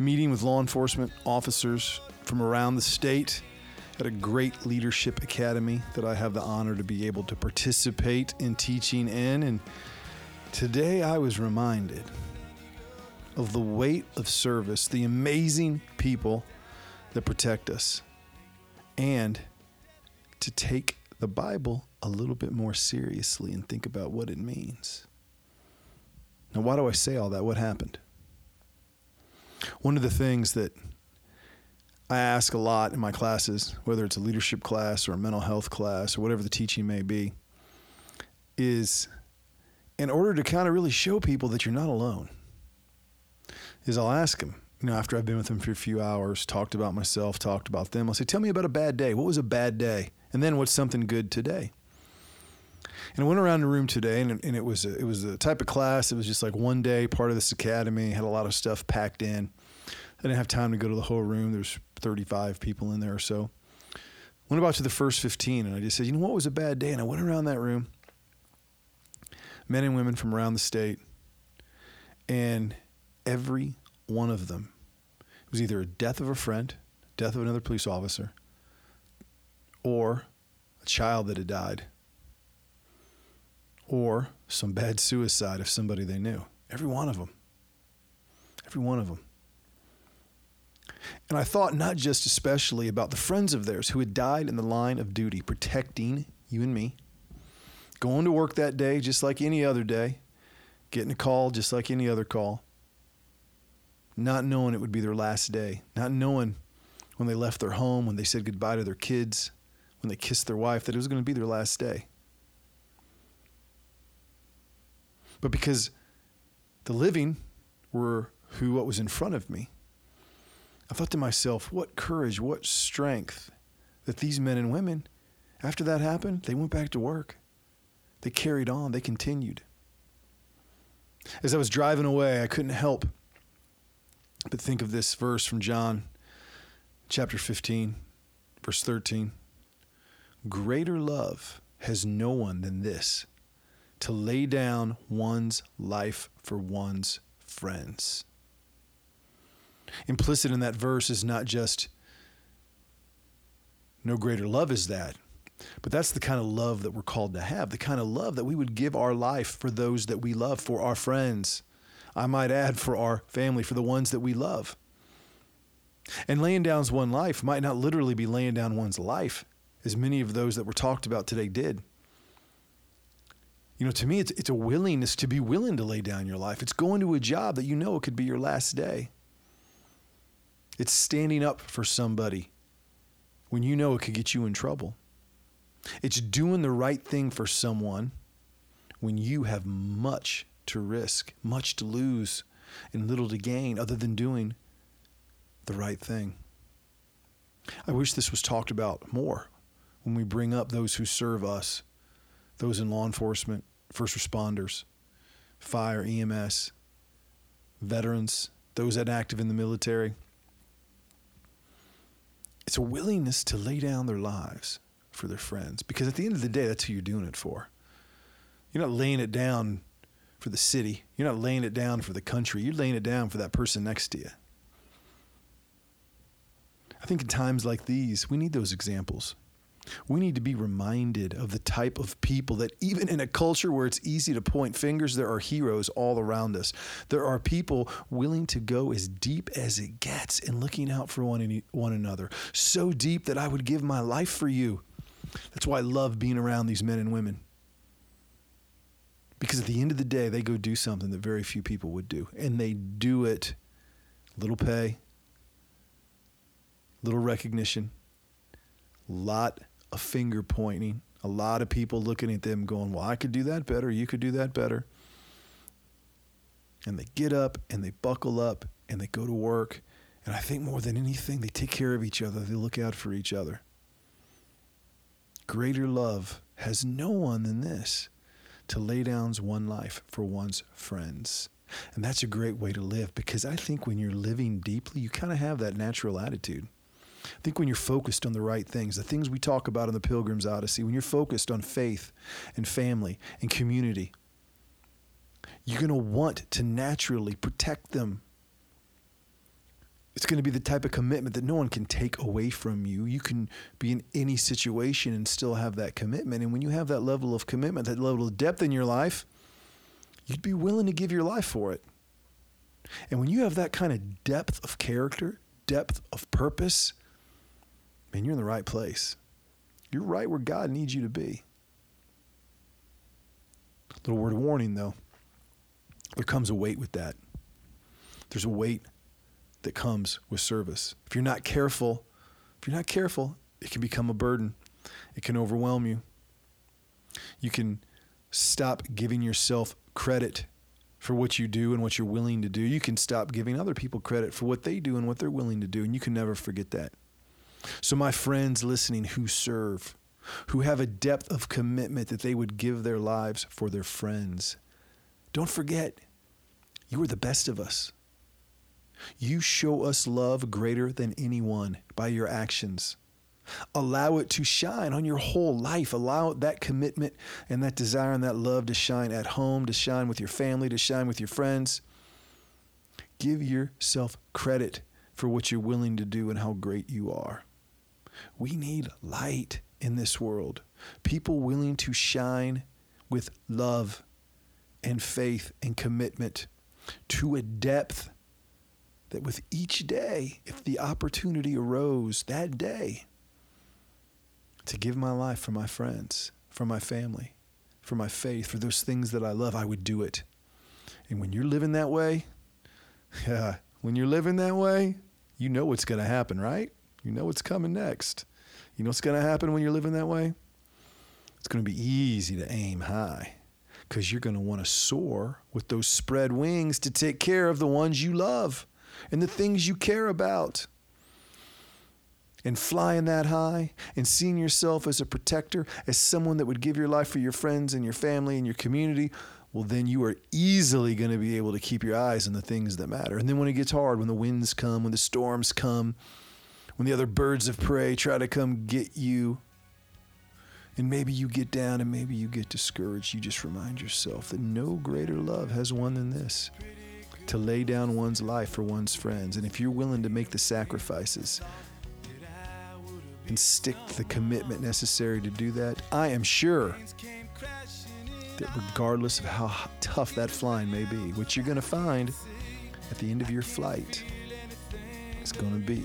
Meeting with law enforcement officers from around the state at a great leadership academy that I have the honor to be able to participate in teaching in. And today I was reminded of the weight of service, the amazing people that protect us, and to take the Bible a little bit more seriously and think about what it means. Now, why do I say all that? What happened? One of the things that I ask a lot in my classes, whether it's a leadership class or a mental health class or whatever the teaching may be, is in order to kind of really show people that you're not alone, is I'll ask them, you know, after I've been with them for a few hours, talked about myself, talked about them, I'll say, Tell me about a bad day. What was a bad day? And then what's something good today? And I went around the room today, and, and it was a, it was a type of class. It was just like one day, part of this academy, had a lot of stuff packed in. I didn't have time to go to the whole room. There's 35 people in there or so. Went about to the first 15, and I just said, you know what was a bad day? And I went around that room, men and women from around the state, and every one of them it was either a death of a friend, death of another police officer, or a child that had died or some bad suicide of somebody they knew. Every one of them. Every one of them. And I thought not just especially about the friends of theirs who had died in the line of duty, protecting you and me, going to work that day just like any other day, getting a call just like any other call, not knowing it would be their last day, not knowing when they left their home, when they said goodbye to their kids, when they kissed their wife, that it was going to be their last day. But because the living were who what was in front of me. I thought to myself, what courage, what strength that these men and women, after that happened, they went back to work. They carried on, they continued. As I was driving away, I couldn't help but think of this verse from John chapter 15, verse 13. Greater love has no one than this to lay down one's life for one's friends. Implicit in that verse is not just no greater love is that, but that's the kind of love that we're called to have, the kind of love that we would give our life for those that we love, for our friends. I might add, for our family, for the ones that we love. And laying down one life might not literally be laying down one's life, as many of those that were talked about today did you know, to me, it's, it's a willingness to be willing to lay down your life. It's going to a job that you know it could be your last day. It's standing up for somebody when you know it could get you in trouble. It's doing the right thing for someone when you have much to risk, much to lose, and little to gain other than doing the right thing. I wish this was talked about more when we bring up those who serve us those in law enforcement, first responders, fire, EMS, veterans, those that active in the military. It's a willingness to lay down their lives for their friends because at the end of the day, that's who you're doing it for. You're not laying it down for the city, you're not laying it down for the country, you're laying it down for that person next to you. I think in times like these, we need those examples we need to be reminded of the type of people that, even in a culture where it's easy to point fingers, there are heroes all around us. There are people willing to go as deep as it gets and looking out for one, one another. So deep that I would give my life for you. That's why I love being around these men and women. Because at the end of the day, they go do something that very few people would do. And they do it little pay, little recognition, lot a finger pointing, a lot of people looking at them going, Well, I could do that better. You could do that better. And they get up and they buckle up and they go to work. And I think more than anything, they take care of each other, they look out for each other. Greater love has no one than this to lay down one life for one's friends. And that's a great way to live because I think when you're living deeply, you kind of have that natural attitude. I think when you're focused on the right things, the things we talk about in the Pilgrim's Odyssey, when you're focused on faith and family and community, you're going to want to naturally protect them. It's going to be the type of commitment that no one can take away from you. You can be in any situation and still have that commitment. And when you have that level of commitment, that level of depth in your life, you'd be willing to give your life for it. And when you have that kind of depth of character, depth of purpose, man, you're in the right place. You're right where God needs you to be. A little word of warning, though. There comes a weight with that. There's a weight that comes with service. If you're not careful, if you're not careful, it can become a burden. It can overwhelm you. You can stop giving yourself credit for what you do and what you're willing to do. You can stop giving other people credit for what they do and what they're willing to do, and you can never forget that. So, my friends listening who serve, who have a depth of commitment that they would give their lives for their friends, don't forget, you are the best of us. You show us love greater than anyone by your actions. Allow it to shine on your whole life. Allow that commitment and that desire and that love to shine at home, to shine with your family, to shine with your friends. Give yourself credit for what you're willing to do and how great you are. We need light in this world. People willing to shine with love and faith and commitment to a depth that with each day, if the opportunity arose that day, to give my life for my friends, for my family, for my faith, for those things that I love, I would do it. And when you're living that way, yeah, when you're living that way, you know what's going to happen, right? You know what's coming next. You know what's going to happen when you're living that way? It's going to be easy to aim high because you're going to want to soar with those spread wings to take care of the ones you love and the things you care about and flying that high and seeing yourself as a protector, as someone that would give your life for your friends and your family and your community, well, then you are easily going to be able to keep your eyes on the things that matter. And then when it gets hard, when the winds come, when the storms come, when the other birds of prey try to come get you, and maybe you get down and maybe you get discouraged, you just remind yourself that no greater love has one than this to lay down one's life for one's friends. And if you're willing to make the sacrifices, and stick to the commitment necessary to do that, I am sure that regardless of how tough that flying may be, what you're going to find at the end of your flight is going to be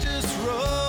Just roll